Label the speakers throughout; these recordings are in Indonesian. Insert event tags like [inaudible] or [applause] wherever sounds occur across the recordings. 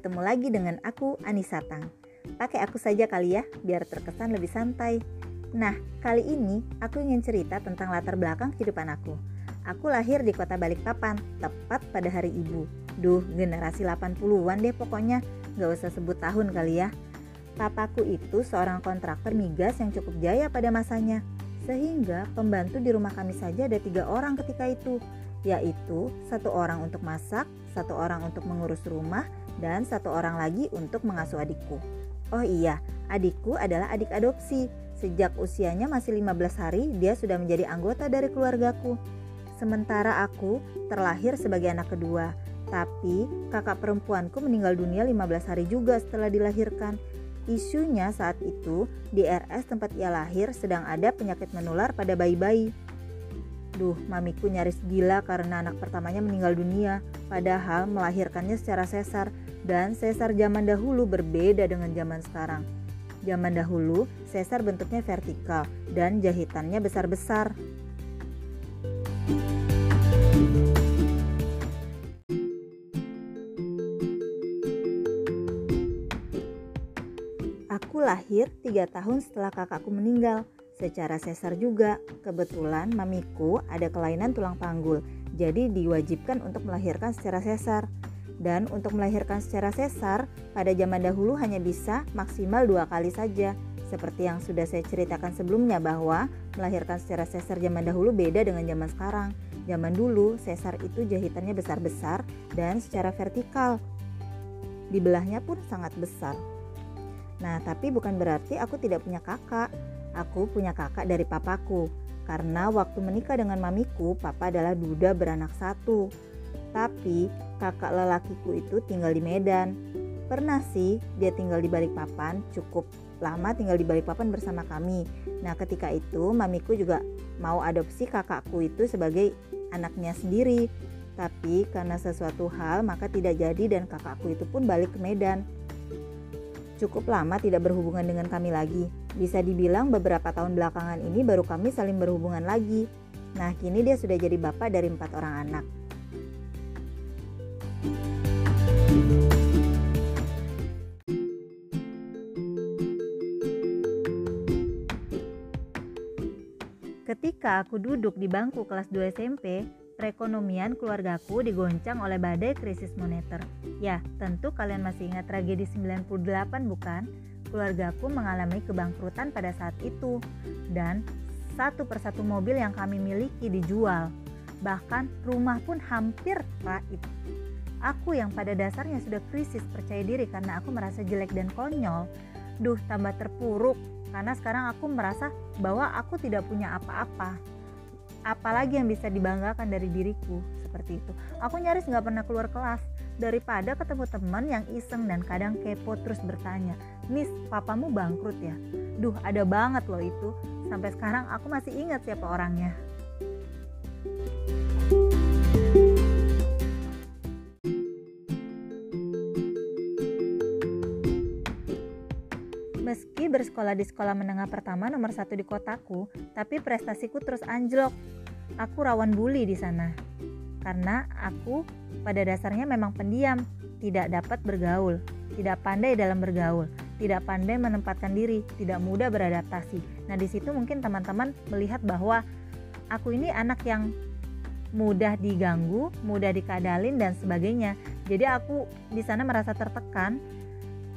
Speaker 1: Ketemu lagi dengan aku, Anissa Tang. Pakai aku saja kali ya, biar terkesan lebih santai. Nah, kali ini aku ingin cerita tentang latar belakang kehidupan aku. Aku lahir di kota Balikpapan, tepat pada hari ibu. Duh, generasi 80-an deh pokoknya, gak usah sebut tahun kali ya. Papaku itu seorang kontraktor migas yang cukup jaya pada masanya. Sehingga pembantu di rumah kami saja ada tiga orang ketika itu, yaitu satu orang untuk masak, satu orang untuk mengurus rumah, dan satu orang lagi untuk mengasuh adikku. Oh iya, adikku adalah adik adopsi. Sejak usianya masih 15 hari, dia sudah menjadi anggota dari keluargaku. Sementara aku terlahir sebagai anak kedua, tapi kakak perempuanku meninggal dunia 15 hari juga setelah dilahirkan. Isunya saat itu di RS tempat ia lahir sedang ada penyakit menular pada bayi-bayi. Duh, mamiku nyaris gila karena anak pertamanya meninggal dunia, padahal melahirkannya secara sesar dan sesar zaman dahulu berbeda dengan zaman sekarang. Zaman dahulu, sesar bentuknya vertikal dan jahitannya besar-besar. Aku lahir tiga tahun setelah kakakku meninggal secara sesar juga. Kebetulan mamiku ada kelainan tulang panggul, jadi diwajibkan untuk melahirkan secara sesar. Dan untuk melahirkan secara sesar, pada zaman dahulu hanya bisa maksimal dua kali saja. Seperti yang sudah saya ceritakan sebelumnya bahwa melahirkan secara sesar zaman dahulu beda dengan zaman sekarang. Zaman dulu, sesar itu jahitannya besar-besar dan secara vertikal. Dibelahnya pun sangat besar. Nah, tapi bukan berarti aku tidak punya kakak. Aku punya kakak dari papaku, karena waktu menikah dengan mamiku, papa adalah duda beranak satu. Tapi kakak lelakiku itu tinggal di Medan. Pernah sih dia tinggal di Balikpapan, cukup lama tinggal di Balikpapan bersama kami. Nah ketika itu mamiku juga mau adopsi kakakku itu sebagai anaknya sendiri. Tapi karena sesuatu hal maka tidak jadi dan kakakku itu pun balik ke Medan cukup lama tidak berhubungan dengan kami lagi. Bisa dibilang beberapa tahun belakangan ini baru kami saling berhubungan lagi. Nah, kini dia sudah jadi bapak dari empat orang anak. Ketika aku duduk di bangku kelas 2 SMP, perekonomian keluargaku digoncang oleh badai krisis moneter. Ya, tentu kalian masih ingat tragedi 98 bukan? Keluargaku mengalami kebangkrutan pada saat itu dan satu persatu mobil yang kami miliki dijual. Bahkan rumah pun hampir raib. Aku yang pada dasarnya sudah krisis percaya diri karena aku merasa jelek dan konyol. Duh, tambah terpuruk karena sekarang aku merasa bahwa aku tidak punya apa-apa apalagi yang bisa dibanggakan dari diriku seperti itu aku nyaris nggak pernah keluar kelas daripada ketemu teman yang iseng dan kadang kepo terus bertanya Miss papamu bangkrut ya duh ada banget loh itu sampai sekarang aku masih ingat siapa orangnya Meski bersekolah di sekolah menengah pertama nomor satu di kotaku, tapi prestasiku terus anjlok. Aku rawan bully di sana. Karena aku pada dasarnya memang pendiam, tidak dapat bergaul, tidak pandai dalam bergaul, tidak pandai menempatkan diri, tidak mudah beradaptasi. Nah, di situ mungkin teman-teman melihat bahwa aku ini anak yang mudah diganggu, mudah dikadalin dan sebagainya. Jadi aku di sana merasa tertekan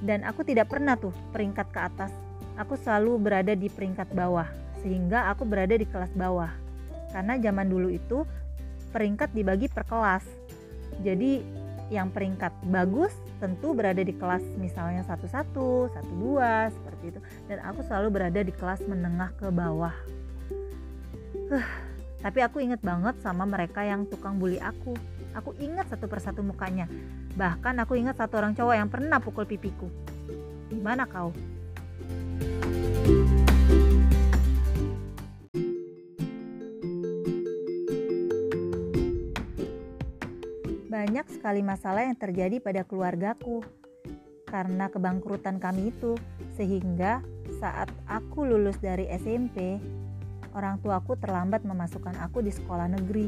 Speaker 1: dan aku tidak pernah tuh peringkat ke atas aku selalu berada di peringkat bawah sehingga aku berada di kelas bawah karena zaman dulu itu peringkat dibagi per kelas jadi yang peringkat bagus tentu berada di kelas misalnya satu satu satu dua seperti itu dan aku selalu berada di kelas menengah ke bawah huh, tapi aku inget banget sama mereka yang tukang bully aku aku ingat satu persatu mukanya Bahkan aku ingat satu orang cowok yang pernah pukul pipiku. Gimana kau? Banyak sekali masalah yang terjadi pada keluargaku karena kebangkrutan kami itu, sehingga saat aku lulus dari SMP, orang tuaku terlambat memasukkan aku di sekolah negeri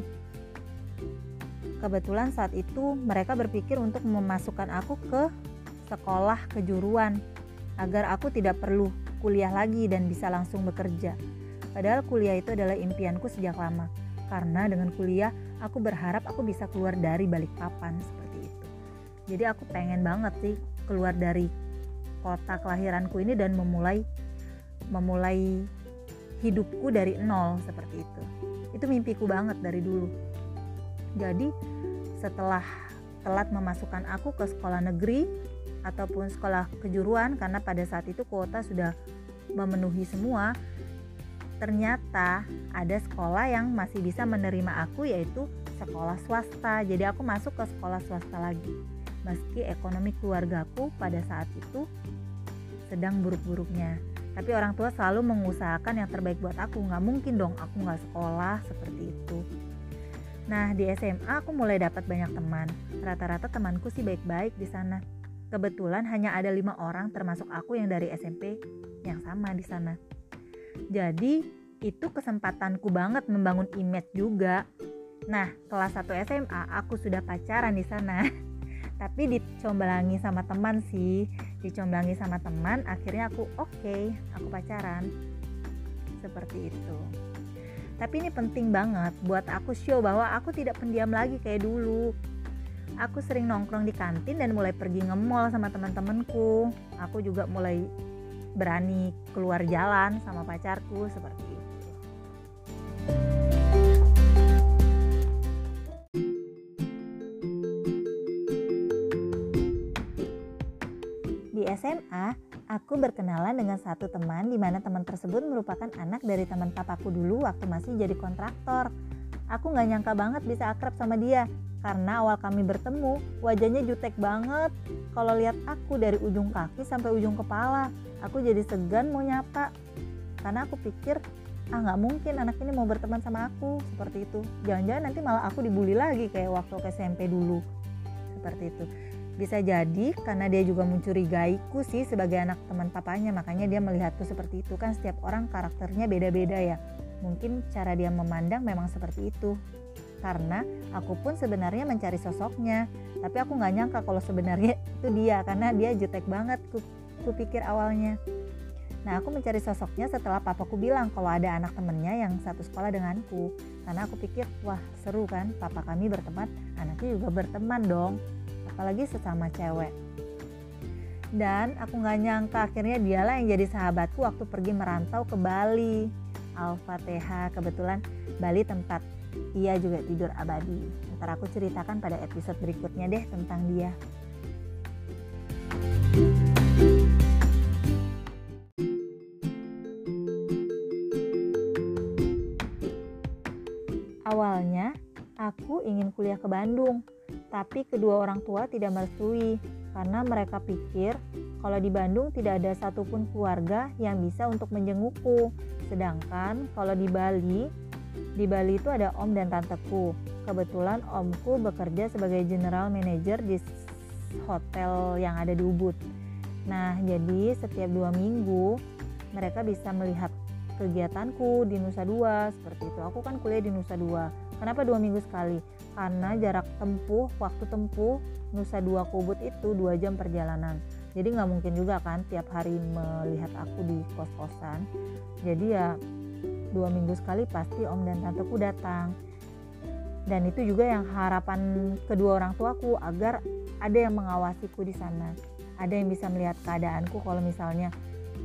Speaker 1: kebetulan saat itu mereka berpikir untuk memasukkan aku ke sekolah kejuruan agar aku tidak perlu kuliah lagi dan bisa langsung bekerja. Padahal kuliah itu adalah impianku sejak lama. Karena dengan kuliah aku berharap aku bisa keluar dari balik papan seperti itu. Jadi aku pengen banget sih keluar dari kota kelahiranku ini dan memulai memulai hidupku dari nol seperti itu. Itu mimpiku banget dari dulu. Jadi setelah telat memasukkan aku ke sekolah negeri ataupun sekolah kejuruan karena pada saat itu kuota sudah memenuhi semua, ternyata ada sekolah yang masih bisa menerima aku yaitu sekolah swasta. Jadi aku masuk ke sekolah swasta lagi. Meski ekonomi keluargaku pada saat itu sedang buruk-buruknya. Tapi orang tua selalu mengusahakan yang terbaik buat aku. Nggak mungkin dong aku nggak sekolah seperti itu. Nah di SMA aku mulai dapat banyak teman. Rata-rata temanku sih baik-baik di sana. Kebetulan hanya ada lima orang termasuk aku yang dari SMP yang sama di sana. Jadi itu kesempatanku banget membangun image juga. Nah, kelas 1 SMA aku sudah pacaran di sana. [laughs] Tapi dicomblangi sama teman sih, dicomblangi sama teman, akhirnya aku oke, okay, aku pacaran. Seperti itu. Tapi ini penting banget buat aku show bahwa aku tidak pendiam lagi kayak dulu. Aku sering nongkrong di kantin dan mulai pergi nge-mall sama teman-temanku. Aku juga mulai berani keluar jalan sama pacarku seperti itu. Di SMA, aku berkenalan dengan satu teman di mana teman tersebut merupakan anak dari teman papaku dulu waktu masih jadi kontraktor. Aku nggak nyangka banget bisa akrab sama dia karena awal kami bertemu wajahnya jutek banget. Kalau lihat aku dari ujung kaki sampai ujung kepala, aku jadi segan mau nyapa. Karena aku pikir ah nggak mungkin anak ini mau berteman sama aku seperti itu. Jangan-jangan nanti malah aku dibully lagi kayak waktu ke SMP dulu. Seperti itu. Bisa jadi karena dia juga mencurigaiku sih sebagai anak teman papanya, makanya dia melihatku seperti itu. Kan setiap orang karakternya beda-beda ya. Mungkin cara dia memandang memang seperti itu karena aku pun sebenarnya mencari sosoknya. Tapi aku nggak nyangka kalau sebenarnya [laughs] itu dia karena dia jutek banget ku, pikir awalnya. Nah aku mencari sosoknya setelah papaku bilang kalau ada anak temennya yang satu sekolah denganku. Karena aku pikir wah seru kan papa kami berteman anaknya juga berteman dong apalagi sesama cewek. Dan aku nggak nyangka akhirnya dialah yang jadi sahabatku waktu pergi merantau ke Bali. Al-Fatihah kebetulan Bali tempat ia juga tidur abadi. Ntar aku ceritakan pada episode berikutnya deh tentang dia. Awalnya, aku ingin kuliah ke Bandung, tapi kedua orang tua tidak merestui karena mereka pikir kalau di Bandung tidak ada satupun keluarga yang bisa untuk menjengukku. Sedangkan kalau di Bali, di Bali itu ada om dan tanteku. Kebetulan omku bekerja sebagai general manager di hotel yang ada di Ubud. Nah, jadi setiap dua minggu mereka bisa melihat kegiatanku di Nusa Dua seperti itu. Aku kan kuliah di Nusa Dua. Kenapa dua minggu sekali? Karena jarak tempuh, waktu tempuh Nusa Dua Ubud itu dua jam perjalanan. Jadi nggak mungkin juga kan tiap hari melihat aku di kos-kosan. Jadi ya dua minggu sekali pasti om dan tanteku datang. Dan itu juga yang harapan kedua orang tuaku agar ada yang mengawasiku di sana. Ada yang bisa melihat keadaanku kalau misalnya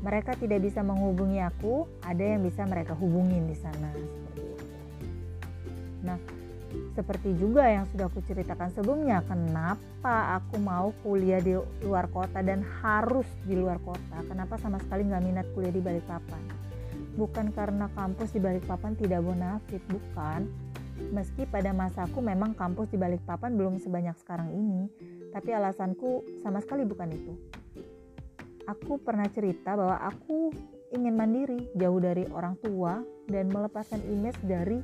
Speaker 1: mereka tidak bisa menghubungi aku ada yang bisa mereka hubungin di sana. Nah seperti juga yang sudah aku ceritakan sebelumnya kenapa aku mau kuliah di luar kota dan harus di luar kota? Kenapa sama sekali nggak minat kuliah di Balikpapan bukan karena kampus di Balikpapan tidak bonafit, bukan. Meski pada masaku memang kampus di Balikpapan belum sebanyak sekarang ini, tapi alasanku sama sekali bukan itu. Aku pernah cerita bahwa aku ingin mandiri, jauh dari orang tua, dan melepaskan image dari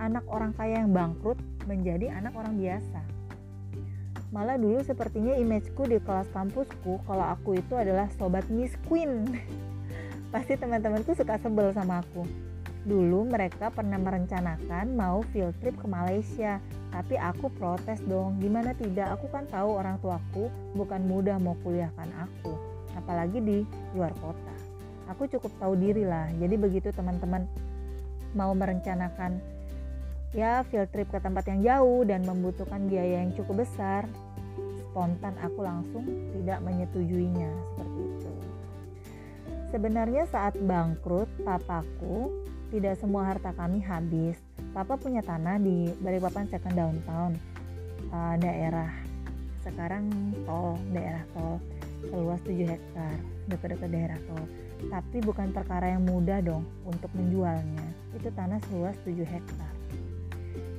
Speaker 1: anak orang kaya yang bangkrut menjadi anak orang biasa. Malah dulu sepertinya imageku di kelas kampusku kalau aku itu adalah sobat Miss Queen. [laughs] pasti teman-temanku suka sebel sama aku. Dulu mereka pernah merencanakan mau field trip ke Malaysia, Tapi aku protes dong, gimana tidak? Aku kan tahu orang tuaku bukan mudah mau kuliahkan aku, apalagi di luar kota. Aku cukup tahu diri lah, jadi begitu teman-teman mau merencanakan ya field trip ke tempat yang jauh dan membutuhkan biaya yang cukup besar, spontan aku langsung tidak menyetujuinya seperti itu. Sebenarnya saat bangkrut papaku tidak semua harta kami habis. Papa punya tanah di Balikpapan Second Downtown uh, daerah sekarang tol daerah tol seluas 7 hektar dekat-dekat daerah tol. Tapi bukan perkara yang mudah dong untuk menjualnya. Itu tanah seluas 7 hektar.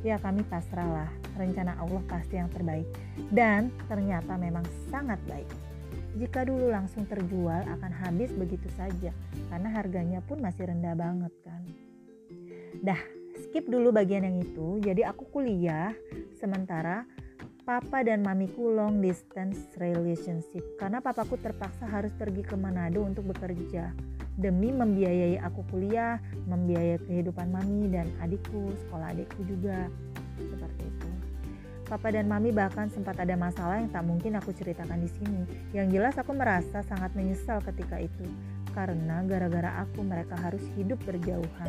Speaker 1: Ya kami pasrah lah. Rencana Allah pasti yang terbaik. Dan ternyata memang sangat baik jika dulu langsung terjual akan habis begitu saja karena harganya pun masih rendah banget kan. Dah, skip dulu bagian yang itu. Jadi aku kuliah sementara papa dan mamiku long distance relationship karena papaku terpaksa harus pergi ke Manado untuk bekerja demi membiayai aku kuliah, membiayai kehidupan mami dan adikku, sekolah adikku juga. Papa dan Mami bahkan sempat ada masalah yang tak mungkin aku ceritakan di sini. Yang jelas aku merasa sangat menyesal ketika itu karena gara-gara aku mereka harus hidup berjauhan.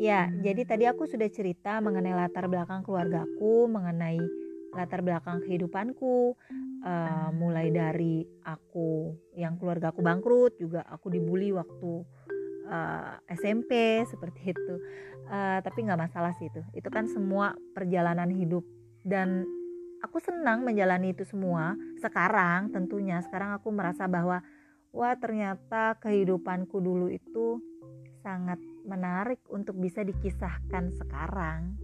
Speaker 1: Ya, jadi tadi aku sudah cerita mengenai latar belakang keluargaku, mengenai latar belakang kehidupanku, uh, mulai dari aku yang keluarga aku bangkrut juga aku dibully waktu uh, eh, SMP [laughs] seperti itu. Uh, tapi nggak masalah sih itu. Itu kan semua perjalanan hidup. Dan aku senang menjalani itu semua. Sekarang tentunya sekarang aku merasa bahwa wah ternyata kehidupanku dulu itu sangat menarik untuk bisa dikisahkan sekarang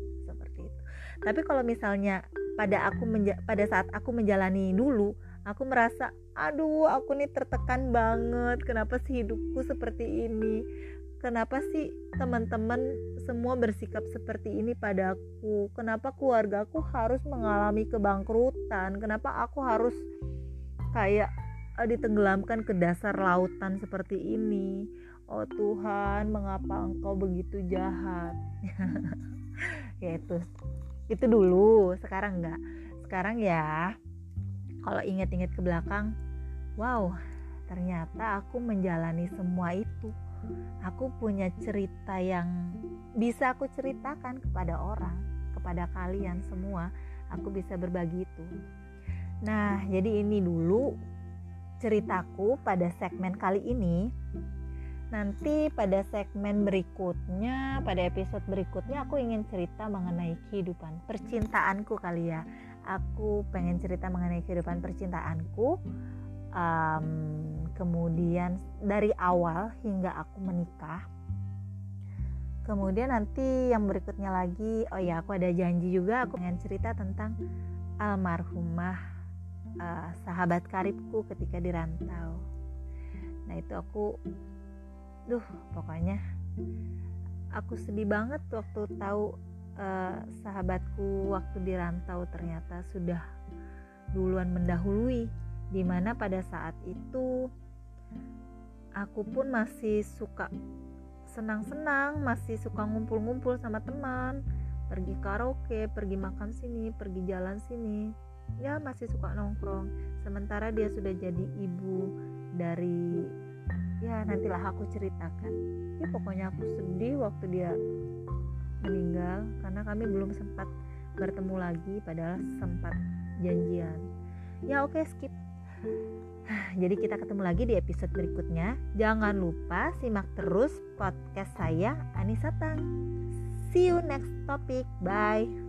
Speaker 1: tapi kalau misalnya pada aku pada saat aku menjalani dulu aku merasa aduh aku nih tertekan banget kenapa sih hidupku seperti ini? Kenapa sih teman-teman semua bersikap seperti ini padaku? Kenapa keluargaku harus mengalami kebangkrutan? Kenapa aku harus kayak uh, ditenggelamkan ke dasar lautan seperti ini? Oh Tuhan mengapa engkau begitu jahat? [laughs] Ya itu dulu sekarang enggak sekarang ya kalau inget-inget ke belakang wow ternyata aku menjalani semua itu. Aku punya cerita yang bisa aku ceritakan kepada orang kepada kalian semua. Aku bisa berbagi itu. Nah jadi ini dulu ceritaku pada segmen kali ini Nanti pada segmen berikutnya, pada episode berikutnya aku ingin cerita mengenai kehidupan percintaanku kali ya. Aku pengen cerita mengenai kehidupan percintaanku. Um, kemudian dari awal hingga aku menikah. Kemudian nanti yang berikutnya lagi, oh ya aku ada janji juga aku pengen cerita tentang almarhumah uh, sahabat karibku ketika di rantau. Nah itu aku duh pokoknya aku sedih banget waktu tahu uh, sahabatku waktu di rantau ternyata sudah duluan mendahului di mana pada saat itu aku pun masih suka senang-senang masih suka ngumpul-ngumpul sama teman pergi karaoke pergi makan sini pergi jalan sini. Ya masih suka nongkrong. Sementara dia sudah jadi ibu dari nantilah aku ceritakan. Ya pokoknya aku sedih waktu dia meninggal karena kami belum sempat bertemu lagi padahal sempat janjian. Ya oke okay, skip. [sighs] Jadi kita ketemu lagi di episode berikutnya. Jangan lupa simak terus podcast saya Anissa Tang. See you next topic. Bye